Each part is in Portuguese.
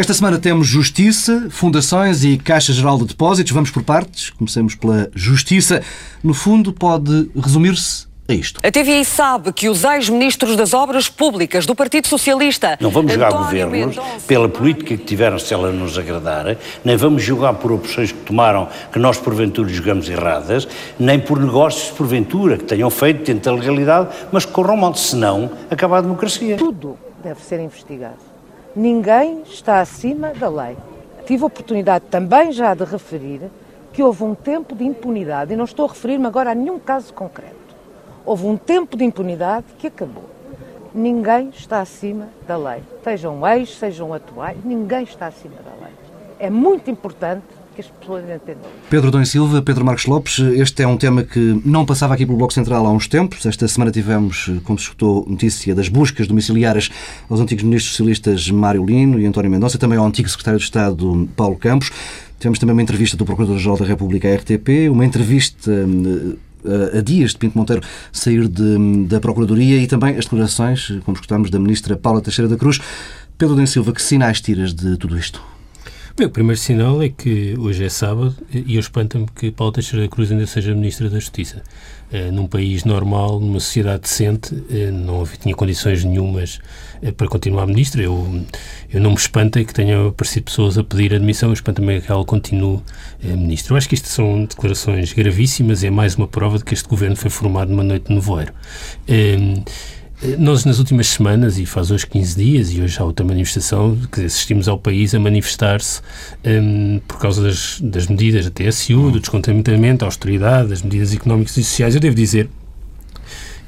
Esta semana temos Justiça, Fundações e Caixa Geral de Depósitos. Vamos por partes. Comecemos pela Justiça. No fundo, pode resumir-se a isto. A TVI sabe que os ex-ministros das Obras Públicas do Partido Socialista. Não vamos julgar governos pela política que tiveram, se ela nos agradar, nem vamos julgar por opções que tomaram que nós porventura julgamos erradas, nem por negócios porventura que tenham feito dentro da legalidade, mas que corram mal, senão acaba a democracia. Tudo deve ser investigado. Ninguém está acima da lei. Tive a oportunidade também já de referir que houve um tempo de impunidade, e não estou a referir-me agora a nenhum caso concreto. Houve um tempo de impunidade que acabou. Ninguém está acima da lei. Sejam ex, sejam atuais, ninguém está acima da lei. É muito importante que as pessoas entendam. Pedro Dom Silva, Pedro Marcos Lopes, este é um tema que não passava aqui pelo Bloco Central há uns tempos. Esta semana tivemos, como se escutou, notícia das buscas domiciliárias aos antigos ministros socialistas Mário Lino e António Mendonça, também ao antigo secretário de Estado Paulo Campos. Tivemos também uma entrevista do Procurador-Geral da República à RTP, uma entrevista eh, a dias de Pinto Monteiro sair de, da Procuradoria e também as declarações, como escutamos, da Ministra Paula Teixeira da Cruz. Pedro Den Silva, que sinais tiras de tudo isto? Bem, o primeiro sinal é que hoje é sábado e eu espanto-me que Paulo Teixeira da Cruz ainda seja Ministra da Justiça. Uh, num país normal, numa sociedade decente, uh, não havia, tinha condições nenhumas uh, para continuar Ministra. Eu, eu não me espantei que tenham aparecido pessoas a pedir admissão, espanta-me que ela continue Ministra. Eu acho que isto são declarações gravíssimas é mais uma prova de que este governo foi formado numa noite de nevoeiro. Nós, nas últimas semanas, e faz hoje 15 dias, e hoje há outra manifestação, que assistimos ao país a manifestar-se um, por causa das, das medidas da TSU, do descontentamento, da austeridade, das medidas económicas e sociais. Eu devo dizer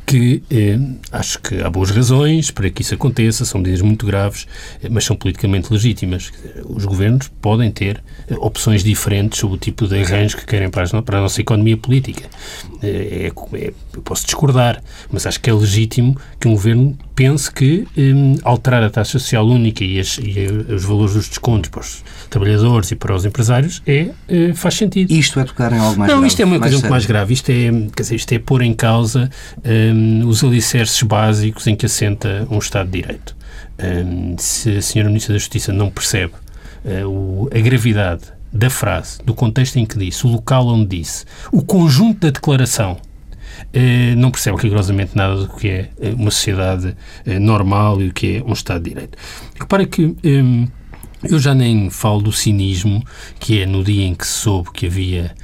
que eh, acho que há boas razões para que isso aconteça, são medidas muito graves, eh, mas são politicamente legítimas. Os governos podem ter eh, opções diferentes sobre o tipo de arranjo que querem para, a, para a nossa economia política. É, é, eu posso discordar, mas acho que é legítimo que um governo pense que um, alterar a taxa social única e, as, e, os valores dos descontos para os trabalhadores e para os empresários é, é faz sentido. Isto é tocar em algo mais Não, grave? isto é uma coisa muito mais grave. Isto é, quer dizer, isto é pôr em causa um, os alicerces básicos em que assenta um Estado de Direito. Um, se a Sra. Ministra da Justiça não percebe uh, o, a gravidade da frase, do contexto em que disse, o local onde disse, o conjunto da declaração eh, não percebe rigorosamente nada do que é eh, uma sociedade eh, normal e o que é um Estado de Direito. Repara que eu já nem falo do cinismo, que é no dia em que se soube que havia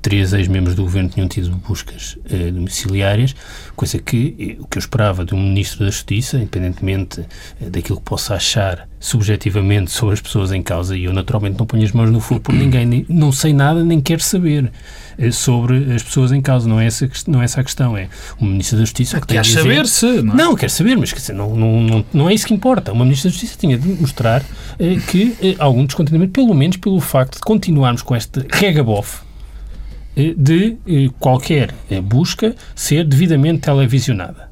três ex-membros do governo que tinham tido buscas domiciliárias, coisa que o que eu esperava de um Ministro da Justiça, independentemente daquilo que possa achar subjetivamente sobre as pessoas em causa, e eu naturalmente não ponho as mãos no fogo por ninguém, não sei nada, nem quero saber. Eh, sobre as pessoas em causa. Não é essa, não é essa a questão. É o Ministro da Justiça que Quer saber se. Não, é? não quer saber, mas quer dizer, não, não, não, não é isso que importa. Uma Ministra da Justiça tinha de mostrar eh, que eh, algum descontentamento, pelo menos pelo facto de continuarmos com este regabof eh, de eh, qualquer busca ser devidamente televisionada.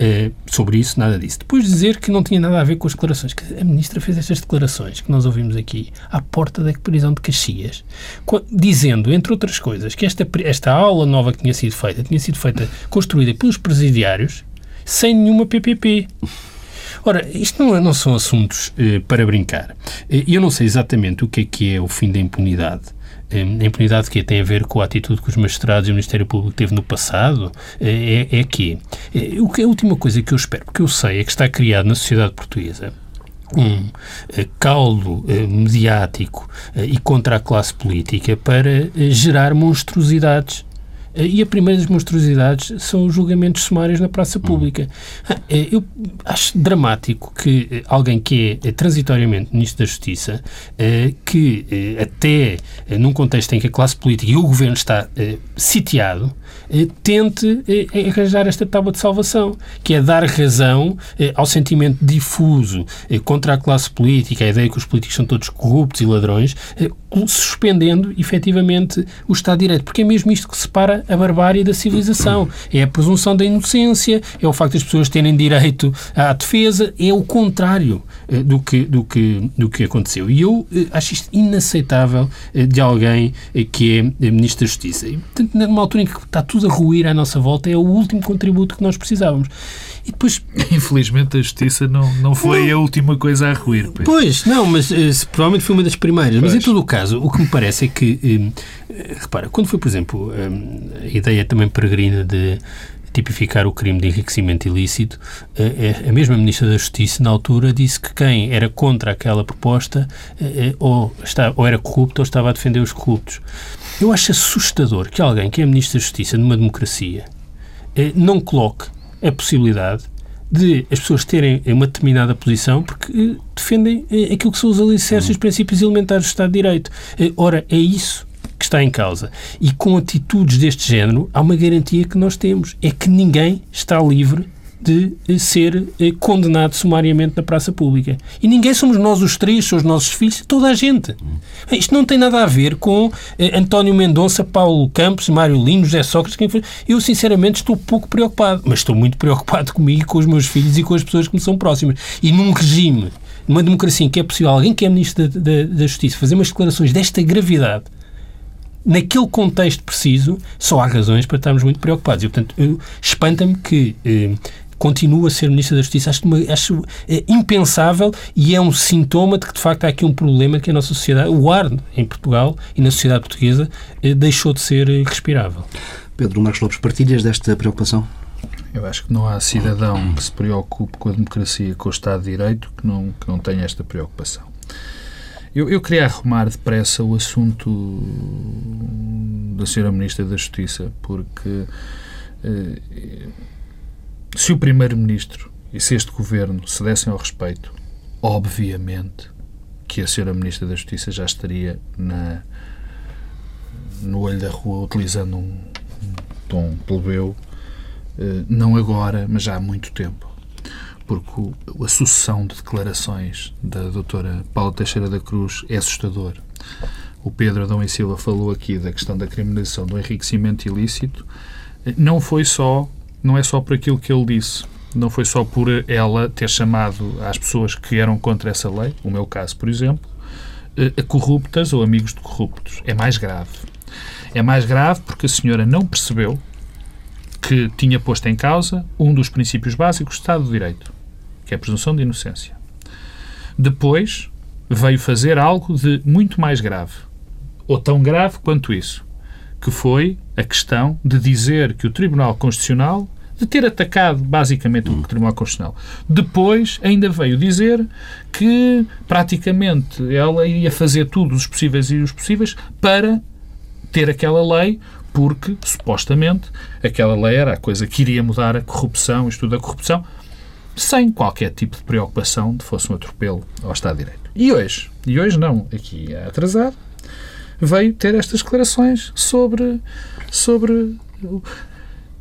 Uh, sobre isso, nada disso. Depois dizer que não tinha nada a ver com as declarações. Que a ministra fez estas declarações que nós ouvimos aqui à porta da prisão de Caxias, dizendo, entre outras coisas, que esta, esta aula nova que tinha sido feita tinha sido feita, construída pelos presidiários, sem nenhuma PPP. Ora, isto não, não são assuntos uh, para brincar. Uh, eu não sei exatamente o que é que é o fim da impunidade a impunidade que tem a ver com a atitude que os magistrados e o Ministério Público teve no passado é, é que é, o que a última coisa que eu espero, porque eu sei é que está criado na sociedade portuguesa um eh, caldo eh, mediático eh, e contra a classe política para gerar monstruosidades eh, e a primeira das monstruosidades são os julgamentos sumários na praça hum. pública. Eh, eu acho dramático que eh, alguém que é transitoriamente Ministro da Justiça, que até num contexto em que a classe política e o governo está sitiado, tente arranjar esta tábua de salvação, que é dar razão ao sentimento difuso contra a classe política, a ideia que os políticos são todos corruptos e ladrões, suspendendo efetivamente o Estado de Direito, porque é mesmo isto que separa a barbárie da civilização. É a presunção da inocência, é o facto das pessoas terem direito à defesa, é o contrário. uh, do, que, do, que, do que aconteceu. E eu uh, acho isto inaceitável de alguém que é Ministro da Justiça. E, portanto, numa altura em que está tudo a ruir à nossa volta, é o último contributo que nós precisávamos. E depois... Infelizmente a Justiça não, não foi não. a última coisa a ruir. Pois, pois não, mas provavelmente foi uma das primeiras. Pois. Mas em todo o caso, o que me parece é que, repara, quando foi, por exemplo, a ideia também peregrina de tipificar o crime de enriquecimento ilícito, a mesma Ministra da Justiça, na altura, disse que quem era contra aquela proposta ou, está, ou era corrupto ou estava a defender os corruptos. Eu acho assustador que alguém que é Ministro da Justiça numa democracia não coloque a possibilidade de as pessoas terem uma determinada posição porque defendem aquilo que são os alicerces os princípios elementares do Estado de Direito. Ora, é isso que está em causa. E com atitudes deste género, há uma garantia que nós temos: é que ninguém está livre de eh, ser eh, condenado sumariamente na praça pública. E ninguém somos nós os três, são os nossos filhos, toda a gente. Isto não tem nada a ver com eh, António Mendonça, Paulo Campos, Mário Lino, José Sócrates, quem for. Eu, sinceramente, estou pouco preocupado, mas estou muito preocupado comigo, com os meus filhos e com as pessoas que me são próximas. E num regime, numa democracia em que é possível alguém que é Ministro da, da, da Justiça fazer umas declarações desta gravidade naquele contexto preciso, só há razões para estarmos muito preocupados. E, portanto, espanta-me que eh, continue a ser Ministro da Justiça. Acho, acho é, impensável e é um sintoma de que, de facto, há aqui um problema que a nossa sociedade, o ar em Portugal e na sociedade portuguesa, eh, deixou de ser eh, respirável. Pedro Marcos Lopes, partilhas desta preocupação? Eu acho que não há cidadão que se preocupe com a democracia, com o Estado de Direito, que não, que não tenha esta preocupação. Eu, eu queria arrumar depressa o assunto da Sra. Ministra da Justiça, porque eh, se o Primeiro-Ministro e se este Governo se dessem ao respeito, obviamente que a Sra. Ministra da Justiça já estaria na, no olho da rua utilizando um, um tom plebeu, eh, não agora, mas já há muito tempo porque a sucessão de declarações da doutora Paula Teixeira da Cruz é assustador. O Pedro Adão e Silva falou aqui da questão da criminalização do enriquecimento ilícito. Não foi só, não é só por aquilo que ele disse, não foi só por ela ter chamado às pessoas que eram contra essa lei, o meu caso, por exemplo, eh, corruptas ou amigos de corruptos. É mais grave. É mais grave porque a senhora não percebeu que tinha posto em causa um dos princípios básicos do Estado de Direito que é a presunção de inocência. Depois veio fazer algo de muito mais grave, ou tão grave quanto isso, que foi a questão de dizer que o Tribunal Constitucional de ter atacado basicamente o Tribunal Constitucional. Depois ainda veio dizer que praticamente ela ia fazer tudo os possíveis e os possíveis para ter aquela lei, porque supostamente aquela lei era a coisa que iria mudar a corrupção, isto tudo a corrupção sem qualquer tipo de preocupação de fosse um atropelo ao Estado de Direito. E hoje, e hoje não, aqui é atrasado, veio ter estas declarações sobre, sobre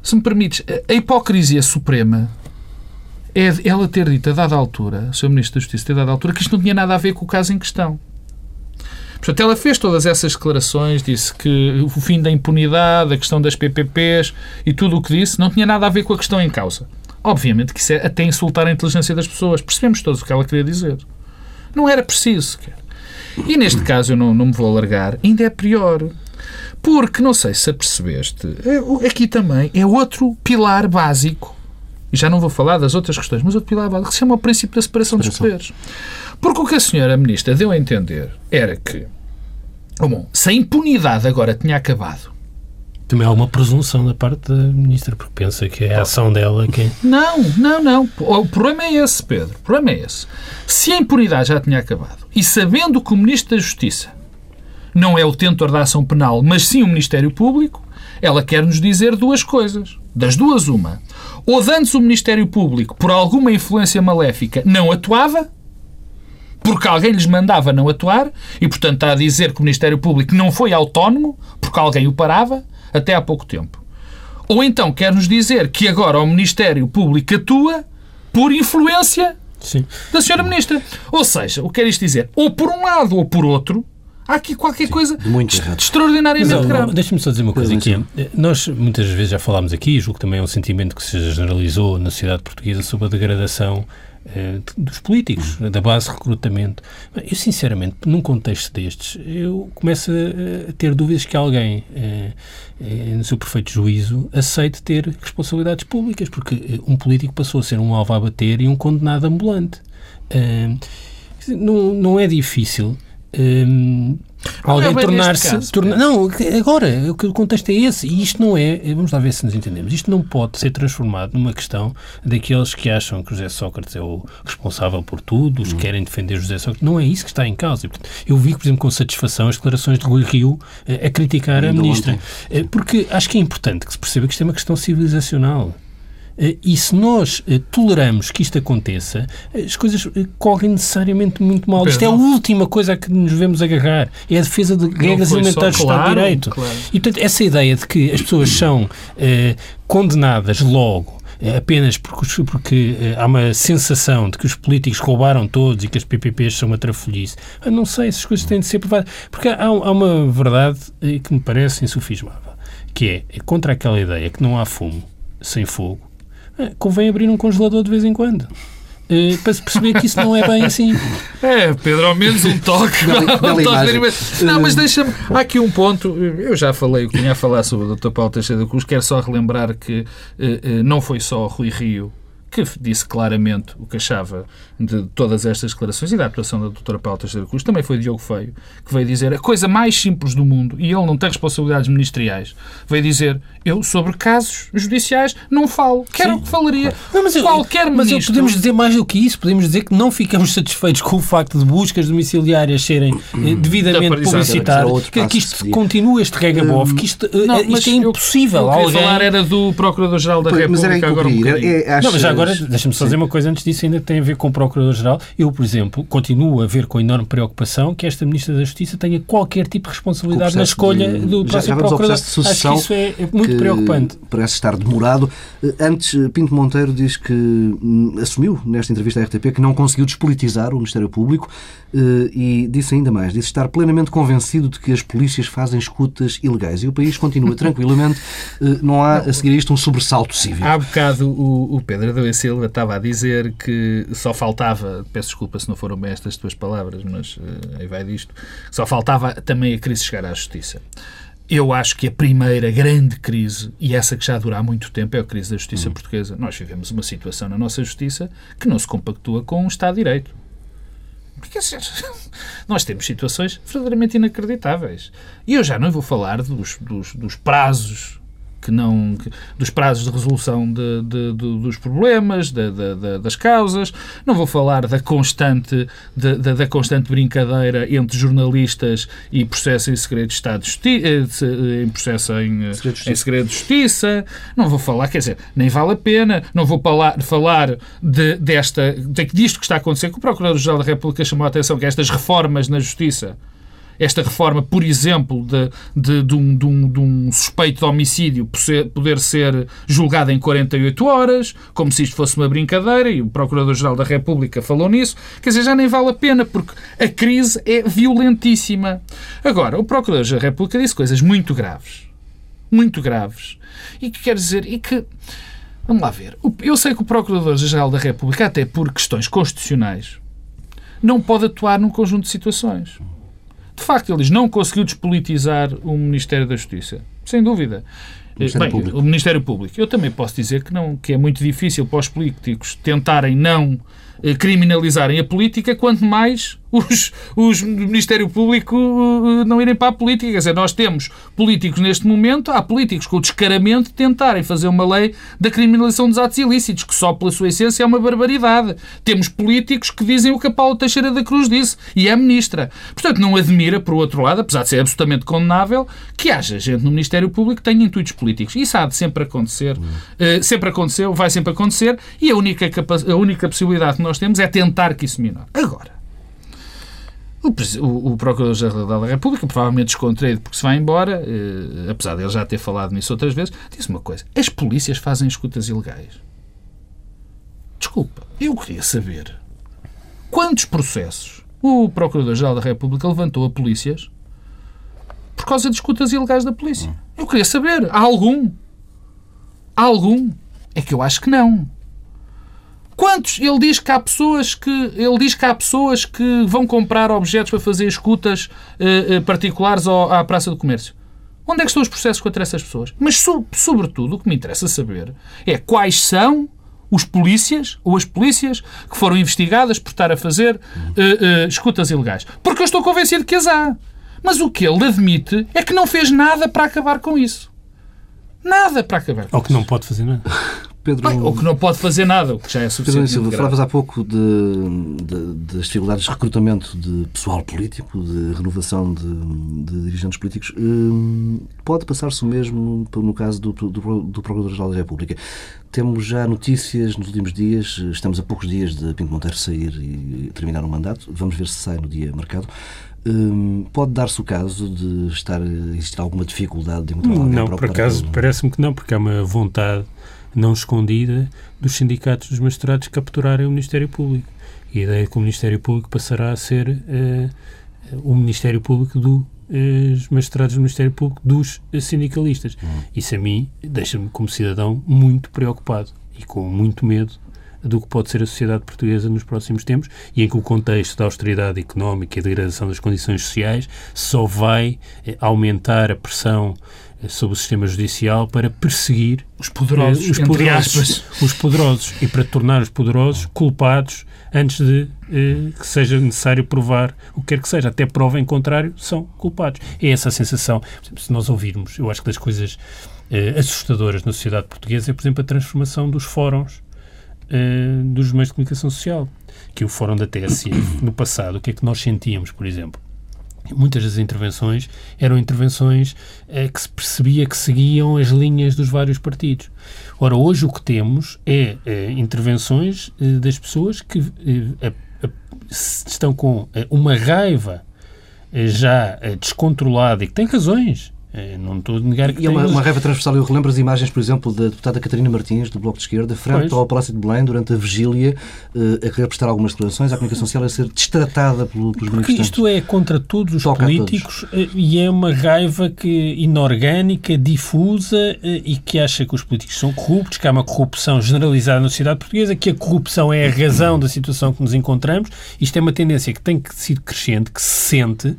se me permites, a hipocrisia suprema é ela ter dito a dada altura, o Sr. Ministro da Justiça ter dado altura, que isto não tinha nada a ver com o caso em questão. Portanto, ela fez todas essas declarações, disse que o fim da impunidade, a questão das PPPs e tudo o que disse não tinha nada a ver com a questão em causa. Obviamente que isso é até insultar a inteligência das pessoas. Percebemos todos o que ela queria dizer. Não era preciso. E neste caso, eu não, não me vou alargar, ainda é pior. Porque, não sei se apercebeste, é, aqui também é outro pilar básico, e já não vou falar das outras questões, mas outro pilar básico, que se chama o princípio da separação, separação. dos poderes. Porque o que a senhora Ministra deu a entender era que, bom, se a impunidade agora tinha acabado também há uma presunção da parte da ministra, porque pensa que é a ação dela que. Não, não, não. O problema é esse, Pedro. O problema é esse. Se a impunidade já tinha acabado e sabendo que o Ministro da Justiça não é o tentor da ação penal, mas sim o Ministério Público, ela quer nos dizer duas coisas. Das duas, uma. Ou antes o Ministério Público, por alguma influência maléfica, não atuava, porque alguém lhes mandava não atuar, e portanto está a dizer que o Ministério Público não foi autónomo, porque alguém o parava, até há pouco tempo. Ou então quer nos dizer que agora o Ministério Público atua por influência Sim. da Sra. Ministra. Ou seja, o que quer isto dizer? Ou por um lado ou por outro, há aqui qualquer Sim, coisa muito extraordinariamente Mas, grave. Deixa-me só dizer uma coisa aqui. Nós muitas vezes já falámos aqui, julgo que também é um sentimento que se generalizou na sociedade portuguesa sobre a degradação uh, dos políticos, da base de recrutamento. Eu, sinceramente, num contexto destes, eu começo a, ter dúvidas que alguém, uh, no seu perfeito juízo, aceite ter responsabilidades públicas, porque um político passou a ser um alvo a bater e um condenado ambulante. não, não é difícil alguém tornar-se. Torna, não, agora, o contexto é esse. E isto não é. Vamos lá ver se nos entendemos. Isto não pode ser transformado numa questão daqueles que acham que José Sócrates é o responsável por tudo, os que hum. querem defender José Sócrates. Não é isso que está em causa. Eu vi, por exemplo, com satisfação as declarações de Rui Rio eh, a criticar a ministra. Eh, porque acho que é importante que se perceba que isto é uma questão civilizacional. Eh, e se nós eh, toleramos que isto aconteça, as coisas eh, correm necessariamente muito mal. Isto é a última coisa a que nos vemos agarrar. É a defesa de regras elementares do Estado de Direito. Claro. E, portanto, essa ideia de que as pessoas são eh, condenadas logo apenas porque, porque há uma sensação de que os políticos roubaram todos e que as PPPs são uma trafolhice. Eu não sei, essas coisas têm de ser provadas. Porque há, há uma verdade que me parece insufismável, que é, é contra aquela ideia que não há fumo sem fogo, convém abrir um congelador de vez em quando. Uh, para se perceber que isso não é bem assim. É, Pedro, ao menos um toque. um toque não, mas deixa-me. Há aqui um ponto. Eu já falei o que tinha a falar sobre o Dr. Paulo Teixeira da Cruz. Quero só relembrar que uh, uh, não foi só Rui Rio que disse claramente o que achava de todas estas declarações e da atuação da doutora Paula Teixeira Cruz, também foi Diogo Feio, que veio dizer a coisa mais simples do mundo, e ele não tem responsabilidades ministeriais, veio dizer, eu sobre casos judiciais não falo, quero o que falaria não, mas eu, qualquer mas ministro. podemos dizer mais do que isso, podemos dizer que não ficamos satisfeitos com o facto de buscas domiciliárias serem eh, devidamente publicitadas, que, que isto continue este regabof, que isto, eh, não, isto é impossível. Eu, alguém... falar era do Procurador-Geral da República mas era agora um é, é, não, mas já agora, deixa-me só dizer uma coisa antes disso, ainda tem a ver com o Procurador-Geral. Eu, por exemplo, continuo a ver com enorme preocupação que esta Ministra da Justiça tenha qualquer tipo de responsabilidade na escolha de, do próximo Procurador. Acho que isso é, é muito preocupante. Parece estar demorado. Eh, antes, eh, Pinto Monteiro diz que hum, assumiu, nesta entrevista à RTP, que não conseguiu despolitizar o Ministério Público eh, e disse ainda mais, disse estar plenamente convencido de que as polícias fazem escutas ilegais. E o país continua tranquilamente, não há a seguir isto um sobressalto cívico. Há bocado o, o Pedro Adão Silva estava a dizer que só faltava, peço desculpa se não foram bem estas tuas palavras, mas uh, aí vai disto, só faltava também a crise chegar à justiça. Eu acho que a primeira grande crise, e essa que já dura há muito tempo, é a crise da justiça hum. portuguesa. Nós vivemos uma situação na nossa justiça que não se compactua com o Estado de Direito. Porque, dizer, nós temos situações verdadeiramente inacreditáveis. E eu já não vou falar dos, dos, dos prazos que não que, dos prazos de resolução de, de, de, dos problemas, das causas. Não vou falar da constante da, constante brincadeira entre jornalistas e processo em segredo de Estado de Justiça, eh, em processo em, eh, segredo em segredo de Justiça. Não vou falar, quer dizer, nem vale a pena. Não vou falar, falar de, desta disto que está a acontecer que o Procurador-Geral da República chamou a atenção que estas reformas na Justiça esta reforma, por exemplo, de, de, de, um, de, um, de um suspeito de homicídio poder ser julgado em 48 horas, como se isto fosse uma brincadeira, e o Procurador-Geral da República falou nisso, quer dizer, já nem vale a pena, porque a crise é violentíssima. Agora, o Procurador-Geral da República disse coisas muito graves. Muito graves. E que quer dizer, e que. Vamos lá ver. Eu sei que o Procurador-Geral da República, até por questões constitucionais, não pode atuar num conjunto de situações. De facto, eles não conseguiu despolitizar o Ministério da Justiça. Sem dúvida. O Ministério, Bem, Público. o Ministério Público. Eu também posso dizer que, não, que é muito difícil para os políticos tentarem não eh, criminalizarem a política, quanto mais os, os Ministério Público uh, não irem para a política. Quer dizer, nós temos políticos neste momento, há políticos com o descaramento de tentarem fazer uma lei da criminalização dos atos ilícitos, que só pela sua essência é uma barbaridade. Temos políticos que dizem o que a Paula Teixeira da Cruz disse, e é ministra. Portanto, não admira, por outro lado, apesar de ser absolutamente condenável, que haja gente no Ministério Público que tenha intuitos políticos. Isso há de sempre acontecer. Uh, sempre aconteceu, vai sempre acontecer, e a única, a única possibilidade que nós temos é tentar que isso minore. Agora, o, o, Procurador-Geral da República, provavelmente descontraído porque se vai embora, eh, apesar de ele já ter falado nisso outras vezes, disse uma coisa: as polícias fazem escutas ilegais. Desculpa, eu queria saber quantos processos o Procurador-Geral da República levantou a polícias por causa de escutas ilegais da polícia. Eu queria saber. Há algum? Há algum? É que eu acho que não. Quantos? Ele diz que há pessoas que ele diz que há pessoas que vão comprar objetos para fazer escutas uh, particulares ao, à Praça do Comércio. Onde é que estão os processos contra essas pessoas? Mas, so, sobretudo, o que me interessa saber é quais são os polícias ou as polícias que foram investigadas por estar a fazer uh, uh, escutas ilegais. Porque eu estou convencido que as há. Mas o que ele admite é que não fez nada para acabar com isso. Nada para acabar com Ou que não pode fazer nada. Pedro... Bem, ou que não pode fazer nada, o que já é suficiente. Silva, falavas há pouco de, de, das dificuldades de recrutamento de pessoal político, de renovação de, de dirigentes políticos. Hum, pode passar-se o mesmo no caso do, do, do Procurador-Geral da República. Temos já notícias nos últimos dias, estamos a poucos dias de Pinto Monteiro sair e terminar o mandato, vamos ver se sai no dia marcado. Hum, pode dar-se o caso de estar existir alguma dificuldade de encontrar alguém Não, para por acaso parece-me que não, porque há uma vontade não escondida dos sindicatos dos magistrados capturarem o Ministério Público. E a ideia é que o Ministério Público passará a ser uh, o Ministério Público dos uh, magistrados do Ministério Público dos sindicalistas. Uhum. Isso a mim deixa-me, como cidadão, muito preocupado e com muito medo do que pode ser a sociedade portuguesa nos próximos tempos e em que o contexto da austeridade económica e da degradação das condições sociais só vai eh, aumentar a pressão sobre o sistema judicial para perseguir os poderosos, eh, os, poderosos os poderosos e para tornar os poderosos culpados antes de eh, que seja necessário provar o que quer que seja. Até prova em contrário, são culpados. É essa a sensação. Se nós ouvirmos, eu acho que das coisas eh, assustadoras na sociedade portuguesa é, por exemplo, a transformação dos fóruns eh, dos meios de comunicação social. Que o fórum da TSF, no passado, o que é que nós sentíamos, por exemplo? Muitas das intervenções eram intervenções eh, que se percebia que seguiam as linhas dos vários partidos. Ora, hoje o que temos é eh, intervenções eh, das pessoas que estão com uma raiva já descontrolada e que têm razões não estou a negar que E é uma, uma raiva transversal. Eu relembro as imagens, por exemplo, da deputada Catarina Martins, do Bloco de Esquerda, frente pois. ao Palácio de Belém, durante a vigília, uh, a querer prestar algumas declarações, a comunicação social a ser destratada pelos Porque manifestantes. isto é contra todos os Toca políticos. Eh, e é uma raiva que, inorgânica, difusa uh, e que acha que os políticos são corruptos, que há uma corrupção generalizada na sociedade portuguesa, que a corrupção é a razão da situação que nos encontramos. Isto é uma tendência que tem sido crescente, que se sente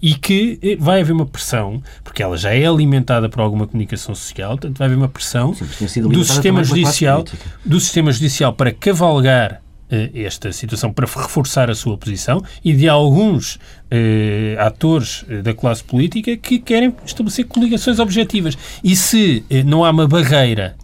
e que vai haver uma pressão, porque ela já é alimentada por alguma comunicação social, portanto vai haver uma pressão Sim, do sistema judicial do sistema judicial para cavalgar uh, esta situação, para reforçar a sua posição e de alguns uh, atores uh, da classe política que querem estabelecer coligações objetivas. E se não há uma barreira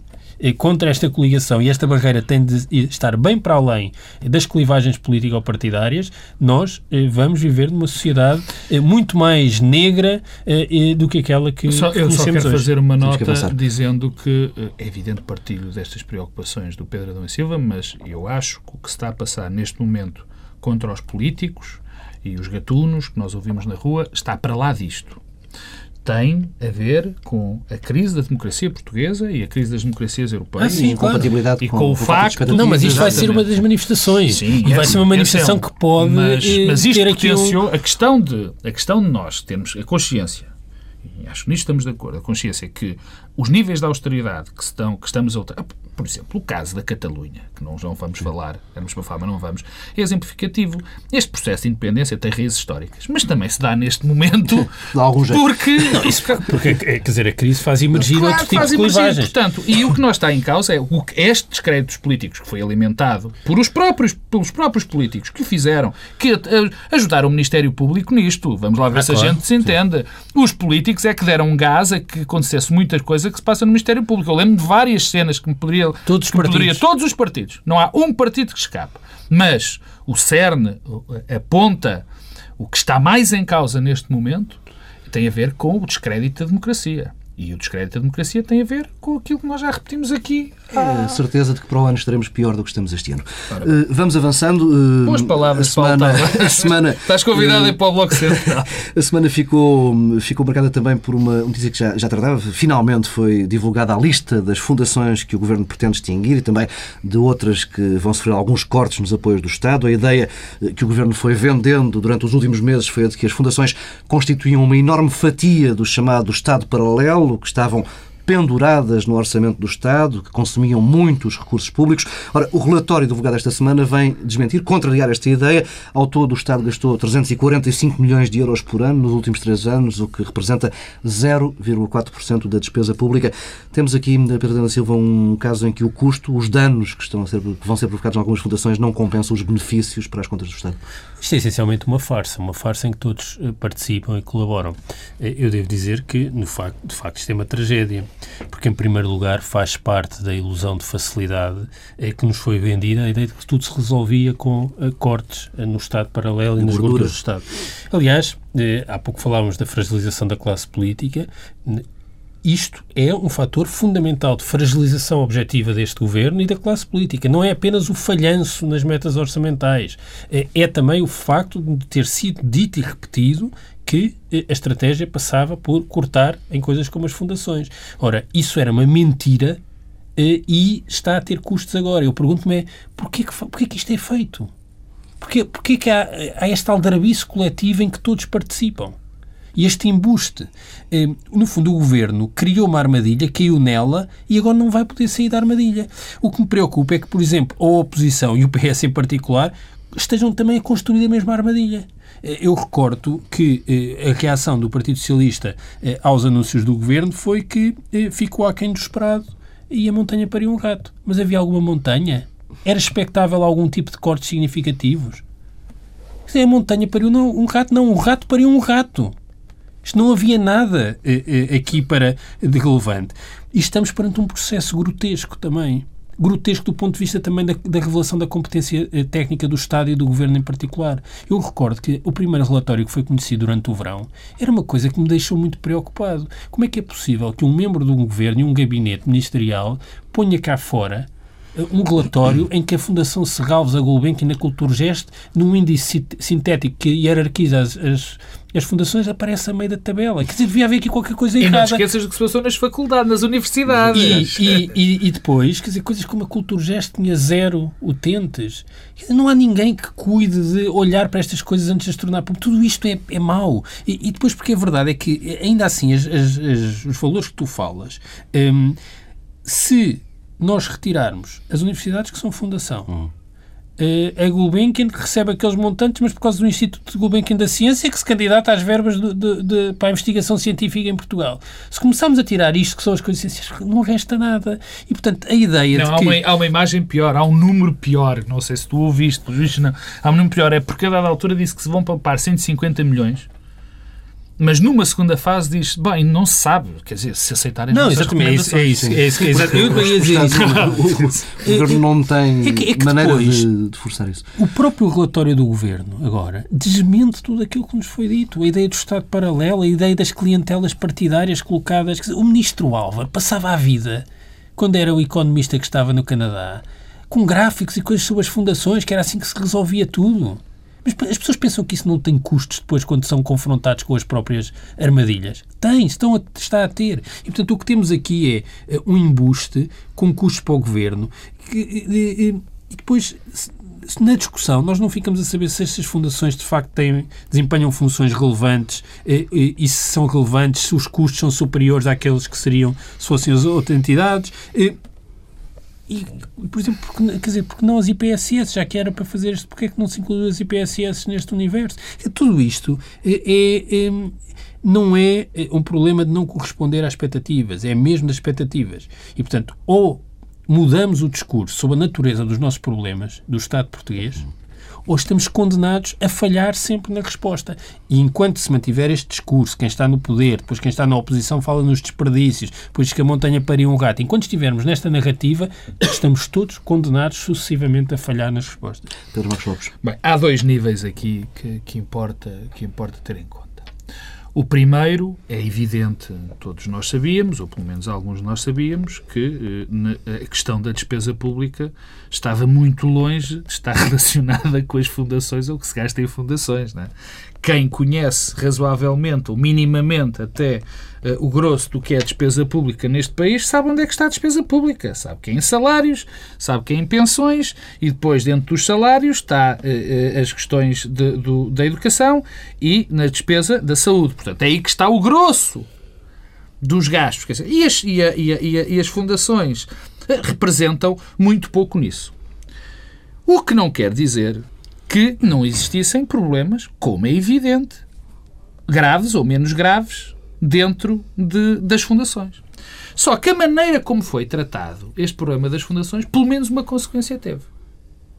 contra esta coligação. E esta barreira tem de estar bem para além das clivagens político-partidárias, nós eh, vamos viver numa sociedade eh, muito mais negra eh, do que aquela que só, Eu só quero hoje. fazer uma nota dizendo que é evidente partilho destas preocupações do Pedro Adão e Silva, mas eu acho que o que se está a passar neste momento contra os políticos e os gatunos que nós ouvimos na rua está para lá disto tem a ver com a crise da democracia portuguesa e a crise das democracias europeias. Ah, sim, e claro. e com, com o facto... Não, mas isto vai ser uma das manifestações. Sim, e vai ser uma manifestação que pode mas, eh, mas isto ter um... a, questão de, a questão de nós termos a consciência, acho que nisto estamos de acordo, a consciência que os níveis de austeridade que, estão, que estamos a por exemplo, o caso da Catalunha, que não, não vamos falar, éramos para falar, mas não vamos, é exemplificativo. Este processo de independência tem raízes históricas, mas também se dá neste momento porque... Não, isso, porque, é, quer dizer, a crise faz emergir claro, outro tipo faz de clivagens. Portanto, e o que nós está em causa é o, este descrédito dos políticos que foi alimentado por os próprios, pelos próprios políticos que o fizeram, que ajudaram o Ministério Público nisto. Vamos lá ver ah, se claro, a gente se entende. Sim. Os políticos é que deram gás a que acontecesse muitas coisas que se passam no Ministério Público. Eu lembro de várias cenas que me poderia todos os partidos. Poderia, todos os partidos. Não há um partido que escape. Mas o CERN aponta o que está mais em causa neste momento tem a ver com o descrédito da democracia. E o descrédito da democracia tem a ver com aquilo que nós já repetimos aqui. Ah. certeza de que para o ano estaremos pior do que estamos este ano. Uh, vamos avançando. Uh, Boas palavras, a semana, a semana Estás convidado uh, a ir para o Bloco Central. a semana ficou, ficou marcada também por uma notícia que já, já tratava. Finalmente foi divulgada a lista das fundações que o Governo pretende extinguir e também de outras que vão sofrer alguns cortes nos apoios do Estado. A ideia que o Governo foi vendendo durante os últimos meses foi a de que as fundações constituíam uma enorme fatia do chamado Estado paralelo, que estavam penduradas no orçamento do Estado, que consumiam muitos recursos públicos. Ora, o relatório divulgado esta semana vem desmentir, contrariar esta ideia. Ao todo, o Estado gastou 345 milhões de euros por ano nos últimos três anos, o que representa 0,4% da despesa pública. Temos aqui, Pedro da Silva, um caso em que o custo, os danos que, estão a ser, que vão ser provocados em algumas fundações não compensam os benefícios para as contas do Estado. Isto é essencialmente uma farsa, uma farsa em que todos eh, participam e colaboram. Eh, eu devo dizer que, no facto, de facto, isto é uma tragédia, porque, em primeiro lugar, faz parte da ilusão de facilidade é que nos foi vendida a ideia de que tudo se resolvia com cortes no Estado paralelo e, nas gorduras do Estado. Aliás, há pouco falávamos da fragilização da classe política isto é um fator fundamental de fragilização objetiva deste governo e da classe política. Não é apenas o falhanço nas metas orçamentais, é também o facto de ter sido dito e repetido que a estratégia passava por cortar em coisas como as fundações. Ora, isso era uma mentira eh, e está a ter custos agora. Eu pergunto-me é, porquê que, porquê que isto é feito? Porquê, porquê que há, há esta aldrabice coletiva em que todos participam? E este embuste, eh, no fundo, o governo criou uma armadilha, caiu nela e agora não vai poder sair da armadilha. O que me preocupa é que, por exemplo, a oposição e o PS em particular estejam também a construir a mesma armadilha. Eh, eu recordo que eh, a reação do Partido Socialista aos anúncios do governo foi que ficou aquém do esperado e a montanha pariu um rato. Mas havia alguma montanha? Era expectável algum tipo de cortes significativos? A montanha pariu não, um rato, não, um rato pariu um rato. Isto não havia nada eh, eh, aqui para de relevante. E estamos perante um processo grotesco também. Grotesco do ponto de vista também da, da revelação da competência eh, técnica do Estado e do Governo em particular. Eu recordo que o primeiro relatório que foi conhecido durante o verão era uma coisa que me deixou muito preocupado. Como é que é possível que um membro de um Governo e um gabinete ministerial ponha cá fora um relatório em que a Fundação Serralves, a Gulbenkian e a Culturgest, num índice sintético que hierarquiza as, as, as fundações, aparece a meio da tabela. Quer dizer, devia haver aqui qualquer coisa errada. E não te esqueças do que se passou nas faculdades, nas universidades. E, e, e, e, depois, quer dizer, coisas como a Culturgest tinha zero utentes. Não há ninguém que cuide de olhar para estas coisas antes de as tornar público. Tudo isto é, é mau. E, depois, porque a verdade é que, ainda assim, as, as, as, os valores que tu falas, hum, se nós retirarmos as universidades que são fundação, uhum. a Gulbenkian recebe aqueles montantes, mas por causa do Instituto Gulbenkian da Ciência que se candidata às verbas de, de, de, para a investigação científica em Portugal. Se começarmos a tirar isto, que são as coisas ciências, não resta nada. E, portanto, a ideia não, de há que... Uma, há uma imagem pior, há um número pior. Não sei se tu ouviste, não. Há um número pior. É porque a dada altura disse que se vão poupar 150 milhões mas numa segunda fase diz, bem, não se sabe, quer dizer, se aceitarem Não, exatamente, é isso, é isso, é isso, é isso. Eu ia dizer isso. O governo não tem é que, é que maneira de, de, forçar isso. O próprio relatório do governo, agora, desmente tudo aquilo que nos foi dito. A ideia do Estado paralelo, a ideia das clientelas partidárias colocadas. o ministro Álvaro passava a vida, quando era o economista que estava no Canadá, com gráficos e coisas sobre as fundações, que era assim que se resolvia tudo. Mas as pessoas pensam que isso não tem custos depois quando são confrontados com as próprias armadilhas. Tem, estão a, está a ter. E, portanto, o que temos aqui é uh, um embuste com custos para o governo que, e, e depois na discussão, nós não ficamos a saber se estas fundações de facto têm, desempenham funções relevantes e, e, e, se são relevantes, se os custos são superiores àqueles que seriam se fossem as outras entidades. E, e, por exemplo, porque, quer dizer, porque não as IPSS, já que era para fazer isto, porque é que não se incluiu as IPSS neste universo? Tudo isto é, é, é, não é um problema de não corresponder às expectativas, é mesmo das expectativas. E, portanto, ou mudamos o discurso sobre a natureza dos nossos problemas do Estado português, ou estamos condenados a falhar sempre na resposta. E enquanto se mantiver este discurso, quem está no poder, depois quem está na oposição fala nos desperdícios, depois que a montanha pariu um gato, enquanto estivermos nesta narrativa, estamos todos condenados sucessivamente a falhar nas respostas. Pedro Marcos Lopes. Bem, há dois níveis aqui que, que, importa, que importa ter em conta. O primeiro é evidente, todos nós sabíamos, ou pelo menos alguns de nós sabíamos, que eh, a questão da despesa pública estava muito longe de estar relacionada com as fundações ou que se gasta em fundações. É? quem conhece razoavelmente ou minimamente até o grosso do que é a despesa pública neste país sabe onde é que está a despesa pública. Sabe que é em salários, sabe que é em pensões e depois dentro dos salários está uh, uh, as questões de, do, da educação e na despesa da saúde. Portanto, é aí que está o grosso dos gastos. Dizer, e, as, e, a, e, a, e as fundações representam muito pouco nisso. O que não quer dizer que não existissem problemas, como é evidente, graves ou menos graves, dentro de, das fundações. Só que a maneira como foi tratado este problema das fundações, pelo menos uma consequência teve.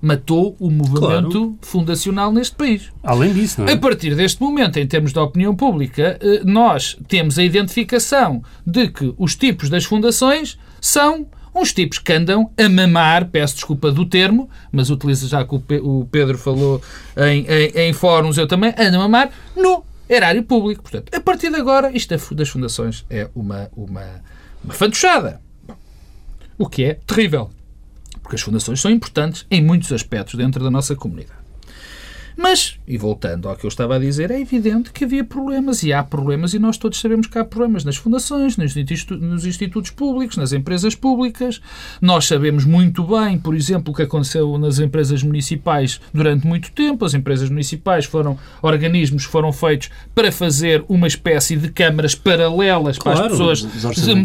Matou o movimento claro. fundacional neste país. Além disso, não é? A partir deste momento, em termos de opinião pública, eh, nós temos a identificação de que os tipos das fundações são uns tipos que andam a mamar, peço desculpa do termo, mas utiliza já que o Pedro falou em, em, em fóruns, eu também, andam a mamar no erário público. Portanto, a partir de agora, isto das fundações é uma, uma, uma fantochada. O que é terrível. Porque as fundações são importantes em muitos aspectos dentro da nossa comunidade. Mas, e voltando ao que eu estava a dizer, é evidente que havia problemas e há problemas e nós todos sabemos que há problemas nas fundações, nos, nos institutos públicos, nas empresas públicas. Nós sabemos muito bem, por exemplo, o que aconteceu nas empresas municipais durante muito tempo. As empresas municipais foram organismos que foram feitos para fazer uma espécie de câmaras paralelas claro, para as pessoas.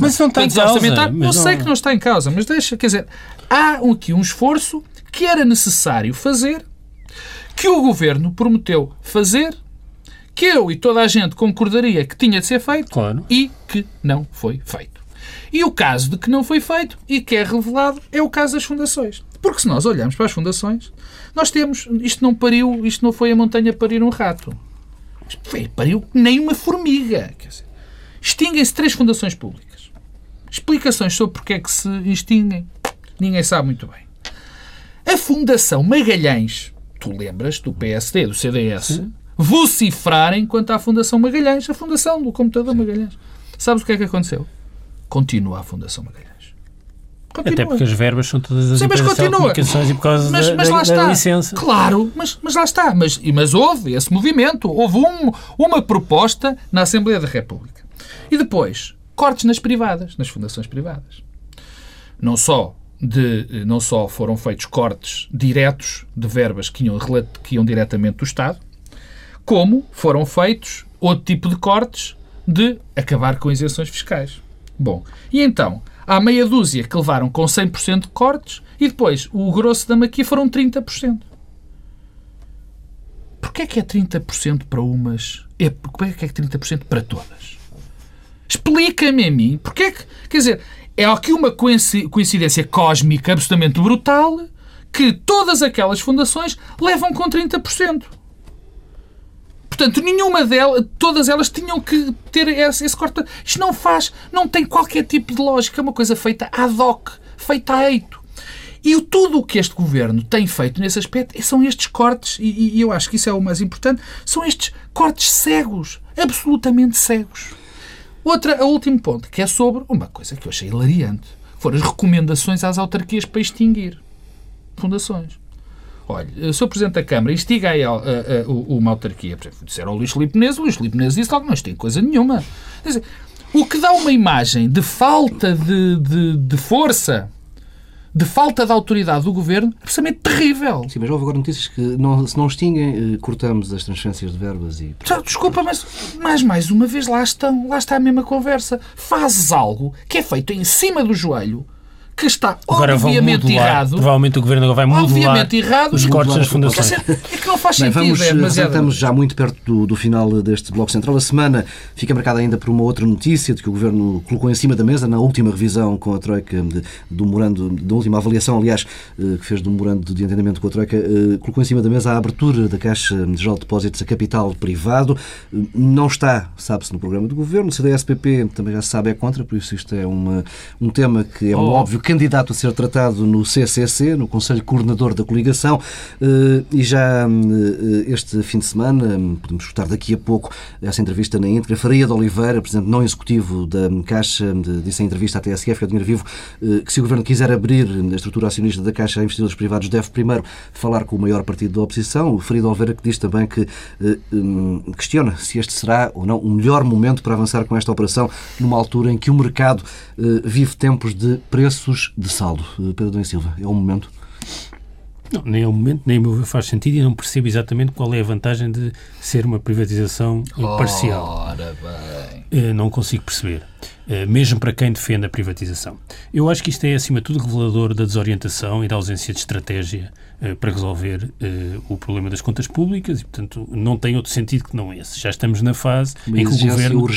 Mas não está em causa. Eu não... sei que não está em causa, mas deixa, quer dizer, há aqui um esforço que era necessário fazer que o governo prometeu fazer, que eu e toda a gente concordaria que tinha de ser feito claro. e que não foi feito. E o caso de que não foi feito e que é revelado é o caso das fundações. Porque se nós olharmos para as fundações, nós temos. Isto não pariu, isto não foi a montanha parir um rato. Isto foi, pariu nem uma formiga. Extinguem-se três fundações públicas. Explicações sobre porque é que se extinguem, ninguém sabe muito bem. A Fundação Magalhães, tu lembras do PSD, do CDS, Sim. vocifrarem quanto à Fundação Magalhães, a Fundação do Computador Sim. Magalhães. Sabes o que é que aconteceu? Continua a Fundação Magalhães. Continua. Até porque as verbas são todas as Sim, de comunicações e por causa mas, da, mas lá da, está. da licença. Claro, mas, mas lá está. Mas, mas houve esse movimento. Houve um, uma proposta na Assembleia da República. E depois, cortes nas privadas, nas fundações privadas. Não só de não só foram feitos cortes diretos de verbas que iam, que iam diretamente do Estado, como foram feitos outro tipo de cortes de acabar com isenções fiscais. Bom, e então, há meia dúzia que levaram com 100% de cortes e depois o grosso da maquia foram 30%. Porquê é que é 30% para umas? É, porquê é que é 30% para todas? Explica-me a mim. Porquê é que, quer dizer, é aqui uma coincidência cósmica absolutamente brutal que todas aquelas fundações levam com 30%. Portanto, nenhuma delas, todas elas tinham que ter esse, esse corte. Isto não faz, não tem qualquer tipo de lógica. É uma coisa feita ad hoc, feita a eito. E tudo o que este governo tem feito nesse aspecto são estes cortes, e, e eu acho que isso é o mais importante, são estes cortes cegos, absolutamente cegos. Outra, o último ponto, que é sobre uma coisa que eu achei hilariante. Foram as recomendações às autarquias para extinguir fundações. Olha, o Sr. Presidente da Câmara instiga aí a, a, a, uma autarquia, por exemplo, disseram ao Luís Filipe Menezes, o Luís Filipe Menezes disse logo, não, tem coisa nenhuma. Dizer, o que dá uma imagem de falta de, de, de força de falta de autoridade do governo absolutamente terrível. Sim, mas houve agora notícias que não, se não extinguem, eh, cortamos as transferências de verbas e. Desculpa, mas, mas mais uma vez lá estão, lá está a mesma conversa. Fazes algo que é feito em cima do joelho que está agora obviamente modular, errado. Provavelmente o Governo agora vai modular obviamente errado, os cortes das fundações. É que não faz sentido. Bem, vamos, é estamos já muito perto do, do, final deste Bloco Central. A semana fica marcada ainda por uma outra notícia de que o Governo colocou em cima da mesa na última revisão com a Troika de, do morando, da última avaliação, aliás, eh, que fez do morando de entendimento com a Troika, eh, colocou em cima da mesa a abertura da Caixa de Geral de Depósitos a capital privado. Não está, sabe-se, no programa do Governo. O CDS-PP também já se sabe é contra, por isso isto é uma, um tema que é um oh. óbvio candidato a ser tratado no CCC, no Conselho Coordenador da Coligação, eh, e já eh, este fim de semana, podemos escutar daqui a pouco essa entrevista na íntegra, Faria de Oliveira, Presidente não executivo da Caixa, disse em entrevista à TSF, ao Dinheiro Vivo, eh, que se o Governo quiser abrir a estrutura acionista da Caixa a investidores privados, deve primeiro falar com o maior partido da oposição. O Faria de Oliveira que diz também que questiona se este será ou não o melhor momento para avançar com esta operação numa altura em que o mercado vive tempos de preços de saldo. Eh, Pedro Domingos Silva, é o momento? Não, nem é o momento, nem meu faz sentido e não percebo exatamente qual é a vantagem de ser uma privatização parcial. Ora bem. Eh, não consigo perceber. eh, mesmo para quem defende a privatização. Eu acho que isto é, acima de tudo, revelador da desorientação e da ausência de estratégia para resolver o problema das contas públicas e, portanto, não tem outro sentido que não esse. Já estamos na fase Uma em que o Governo,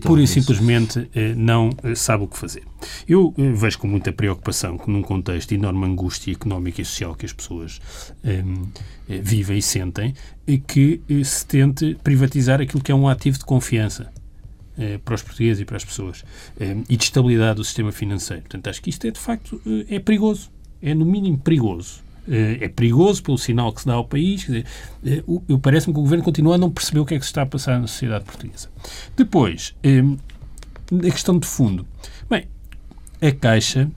pura e simplesmente, não sabe o que fazer. Eu vejo com muita preocupação que, num contexto de enorme angústia económica e social que as pessoas um, vivem e sentem, que se tente privatizar aquilo que é um ativo de confiança eh, para os portugueses e para as pessoas eh, e de estabilidade do sistema financeiro. Portanto, acho que isto é, de facto, eh, é perigoso. É, no mínimo, perigoso. É perigoso pelo sinal que se dá ao país. Eu parece-me que o Governo continua a não perceber o que é que se está a passar na sociedade portuguesa. Depois, a questão de fundo. Bem, a Caixa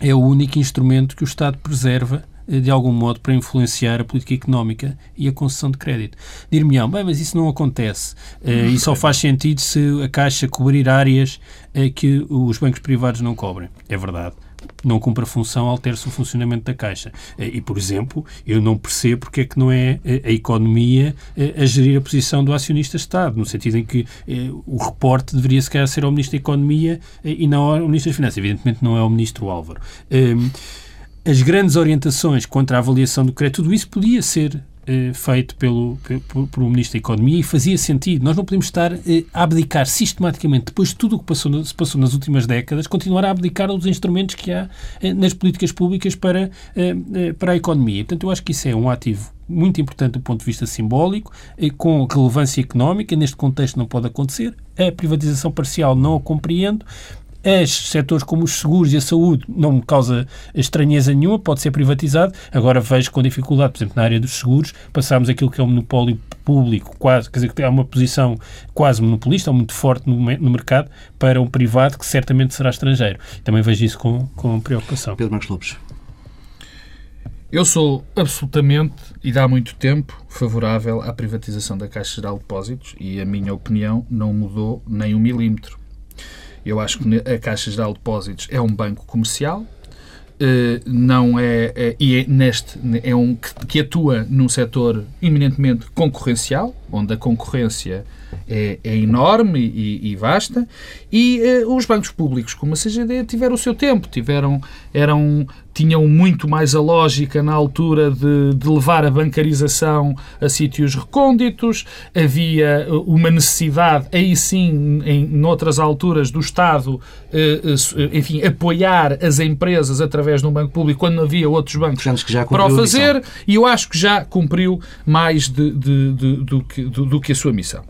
é o único instrumento que o Estado preserva eh, de algum modo para influenciar a política económica e a concessão de crédito. Dir-me-ão, bem, mas isso não acontece uh, e só faz sentido se a Caixa cobrir áreas uh, que os bancos privados não cobrem. É verdade. Não cumpre a função, altera-se o funcionamento da Caixa. E, por exemplo, eu não percebo porque é que não é a economia a gerir a posição do acionista-Estado, no sentido em que o reporte deveria, se calhar, ser ao Ministro da Economia e não ao Ministro das Finanças. Evidentemente, não é ao Ministro Álvaro as grandes orientações contra a avaliação do crédito, tudo isso podia ser eh, feito pelo, pelo, pelo, Ministro da Economia e fazia sentido. Nós não podemos estar eh, a abdicar sistematicamente, depois de tudo o que passou, se passou nas últimas décadas, continuar a abdicar dos instrumentos que há eh, nas políticas públicas para, eh, eh, para a economia. Portanto, eu acho que isso é um ativo muito importante do ponto de vista simbólico, eh, com relevância económica. Neste contexto não pode acontecer. A privatização parcial não a compreendo as setores como os seguros e a saúde não me causa estranheza nenhuma, pode ser privatizado. Agora vejo com dificuldade, por exemplo, na área dos seguros, passarmos aquilo que é um monopólio público, quase, quer dizer, que é uma posição quase monopolista, ou muito forte no, no mercado, para um privado que certamente será estrangeiro. Também vejo isso com, com preocupação. Pedro Marcos Lopes. Eu sou absolutamente, e dá muito tempo, favorável à privatização da Caixa Geral de Depósitos e a minha opinião não mudou nem um milímetro. Eu acho que a Caixa Geral de Depósitos é um banco comercial, eh, não é, é, e é neste é um que, que atua num setor eminentemente concorrencial, onde a concorrência é, é enorme e, e, vasta, e uh, os bancos públicos, como a CGD, tiveram o seu tempo, tiveram, eram, tinham muito mais a lógica na altura de, de levar a bancarização a sítios recônditos, havia eh, uma necessidade, aí sim, em noutras alturas, do Estado, uh, enfim, apoiar as empresas através de um banco público, quando não havia outros bancos para o fazer, e eu acho que já cumpriu mais de, de, de, do, que, do, do que a sua missão.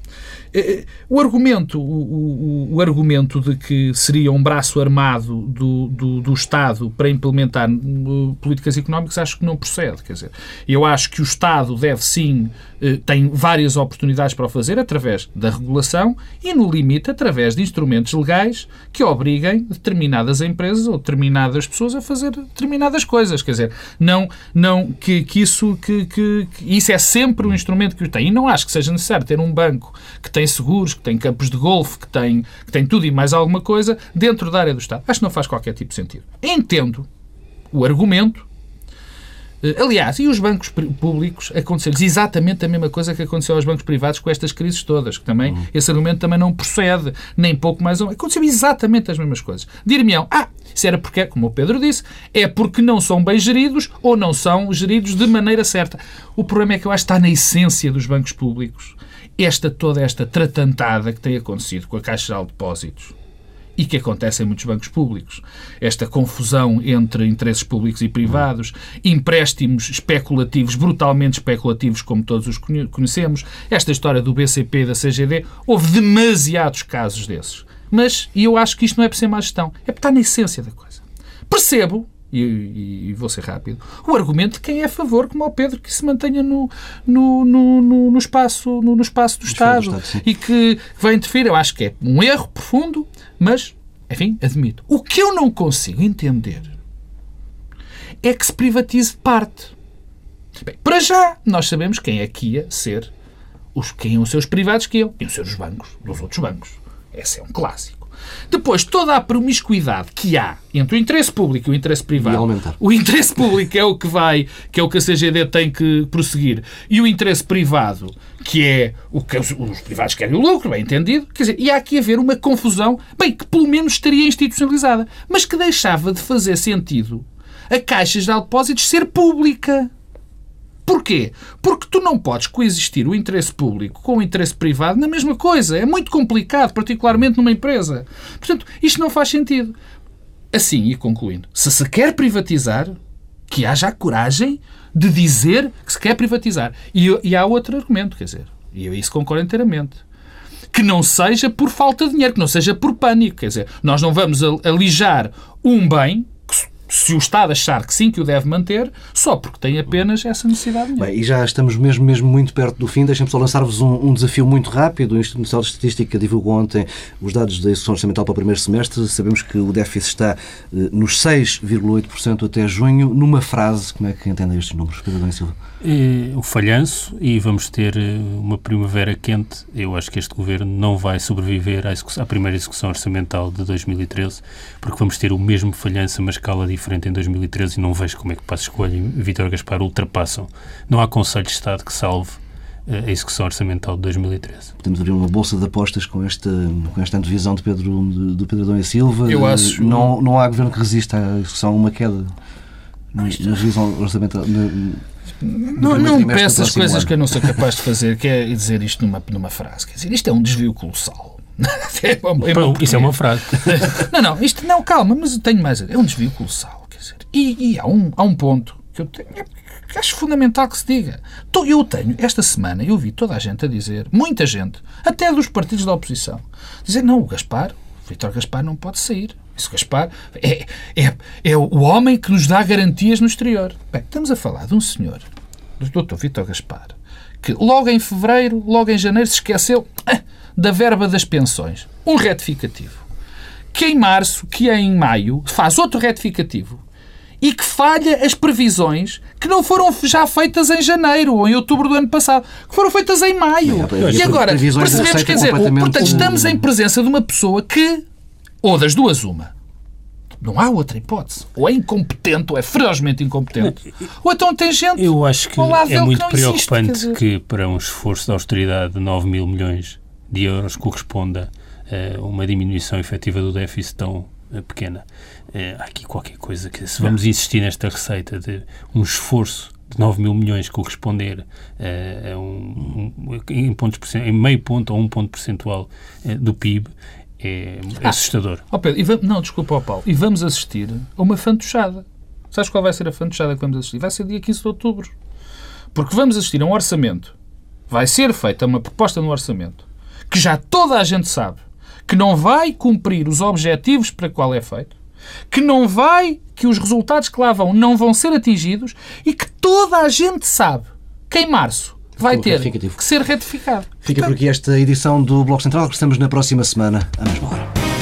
Eh, eh, o argumento, o, o, o, argumento de que seria um braço armado do, do, do, Estado para implementar uh, políticas económicas acho que não procede. Quer dizer, eu acho que o Estado deve sim, uh, tem várias oportunidades para o fazer através da regulação e, no limite, através de instrumentos legais que obriguem determinadas empresas ou determinadas pessoas a fazer determinadas coisas. Quer dizer, não, não que, que isso que, que, que isso é sempre um instrumento que o tem. E não acho que seja necessário ter um banco que tem tem seguros, que tem campos de golfe, que tem, que tem tudo e mais alguma coisa dentro da área do Estado. Acho que não faz qualquer tipo de sentido. Entendo o argumento. Eh, aliás, e os bancos públicos aconteceu-lhes exatamente a mesma coisa que aconteceu aos bancos privados com estas crises todas, que também uhum. esse argumento também não procede, nem pouco mais ou menos. Aconteceu exatamente as mesmas coisas. Dir-me-ão, ah, isso era porque, como o Pedro disse, é porque não são bem geridos ou não são geridos de maneira certa. O problema é que eu acho que está na essência dos bancos públicos esta toda esta tratantada que tem acontecido com a Caixa Geral de Depósitos e que acontece em muitos bancos públicos. Esta confusão entre interesses públicos e privados, empréstimos especulativos, brutalmente especulativos, como todos os conhecemos, esta história do BCP e da CGD, houve demasiados casos desses. Mas, e eu acho que isto não é por ser má gestão, é por estar na essência da coisa. Percebo e, e, vou ser rápido, o argumento de quem é a favor, como o Pedro, que se mantenha no, no, no, no espaço, no, no, espaço do Estado, do Estado e que vai interferir. Eu acho que é um erro profundo, mas, enfim, admito. O que eu não consigo entender é que se privatize parte. Bem, para já, nós sabemos quem é que ia ser, os, quem iam ser os privados que iam. Iam ser os bancos, dos outros bancos. Esse é um clássico. Depois, toda a promiscuidade que há entre o interesse público e o interesse privado. O interesse público é o que vai, que é o que a CGD tem que prosseguir. E o interesse privado, que é o que os, os privados querem o lucro, bem entendido. Quer dizer, e há aqui haver uma confusão, bem, que pelo menos estaria institucionalizada, mas que deixava de fazer sentido a Caixa de Depósitos ser pública. Porquê? Porque tu não podes coexistir o interesse público com o interesse privado na mesma coisa. É muito complicado, particularmente numa empresa. Portanto, isto não faz sentido. Assim, e concluindo, se se quer privatizar, que haja a coragem de dizer que se quer privatizar. E, e há outro argumento, quer dizer, e eu isso concordo inteiramente. Que não seja por falta de dinheiro, que não seja por pânico. Quer dizer, nós não vamos alijar um bem se o Estado achar que sim, que o deve manter, só porque tem apenas essa necessidade. Bem, e já estamos mesmo, mesmo muito perto do fim. Deixem-me só lançar-vos um, um, desafio muito rápido. O Instituto Nacional de Estatística divulgou ontem os dados da execução orçamental para o primeiro semestre. Sabemos que o déficit está eh, nos 6,8% até junho. Numa frase, como é que entendem estes números, Pedro Silva? O falhanço e vamos ter eh, uma primavera quente. Eu acho que este governo não vai sobreviver à, à, primeira execução orçamental de 2013, porque vamos ter o mesmo falhanço a uma escala diferente em 2013 e não vejo como é que Passo Escolha e Vítor Gaspar ultrapassam. Não há Conselho de Estado que salve eh, a execução orçamental de 2013. Podemos abrir uma bolsa de apostas com esta, com esta antevisão de Pedro, de, de Pedro Dom e Silva. Eu acho... Não, não há governo que resista à execução uma queda na revisão orçamental. Não, não peço as coisas ano. que eu não sou capaz de fazer, que é dizer isto numa, numa frase. Quer dizer, isto é um desvio colossal. é uma, isso é uma frase. não, não, isto não, calma, mas eu tenho mais. É um desvio colossal. Quer dizer, e, e há, um, há um ponto que eu tenho, que acho fundamental que se diga. Eu tenho, esta semana, eu vi toda a gente a dizer, muita gente, até dos partidos da oposição, dizer: não, o Gaspar, o Vítor Gaspar não pode sair. Isso Gaspar é, é, é o homem que nos dá garantias no exterior. Bem, estamos a falar de um senhor, do Dr. Vítor Gaspar, que logo em fevereiro, logo em janeiro, se esqueceu ah, da verba das pensões. Um retificativo. Que em março, que em maio, faz outro retificativo e que falha as previsões que não foram já feitas em janeiro ou em outubro do ano passado, que foram feitas em maio. e agora, percebemos, quer dizer, portanto, estamos em presença de uma pessoa que ou das duas, uma. Não há outra hipótese. Ou é incompetente, ou é ferozmente incompetente. Ou então tem gente. Eu acho que é muito que preocupante existe, que para um esforço de austeridade de 9 mil milhões de euros corresponda a uma diminuição efetiva do déficit tão eh, pequena. Eh, há aqui qualquer coisa que, se vamos insistir nesta receita de um esforço de 9 mil milhões corresponder a, a um, um, em, pontos, em meio ponto ou um ponto percentual eh, do PIB, é ah, assustador. Oh Pedro, vamos, não, desculpa, oh Paulo. E vamos assistir a uma fantochada. Sabes qual vai ser a fantochada que vamos assistir? Vai ser dia 15 de outubro. Porque vamos assistir a um orçamento. Vai ser feita uma proposta no orçamento que já toda a gente sabe que não vai cumprir os objetivos para qual é feito, que não vai, que os resultados que lá vão não vão ser atingidos e que toda a gente sabe que em março vai ter que ser retificado. Fica por aqui esta edição do Bloco Central. Estamos na próxima semana, à mesma hora.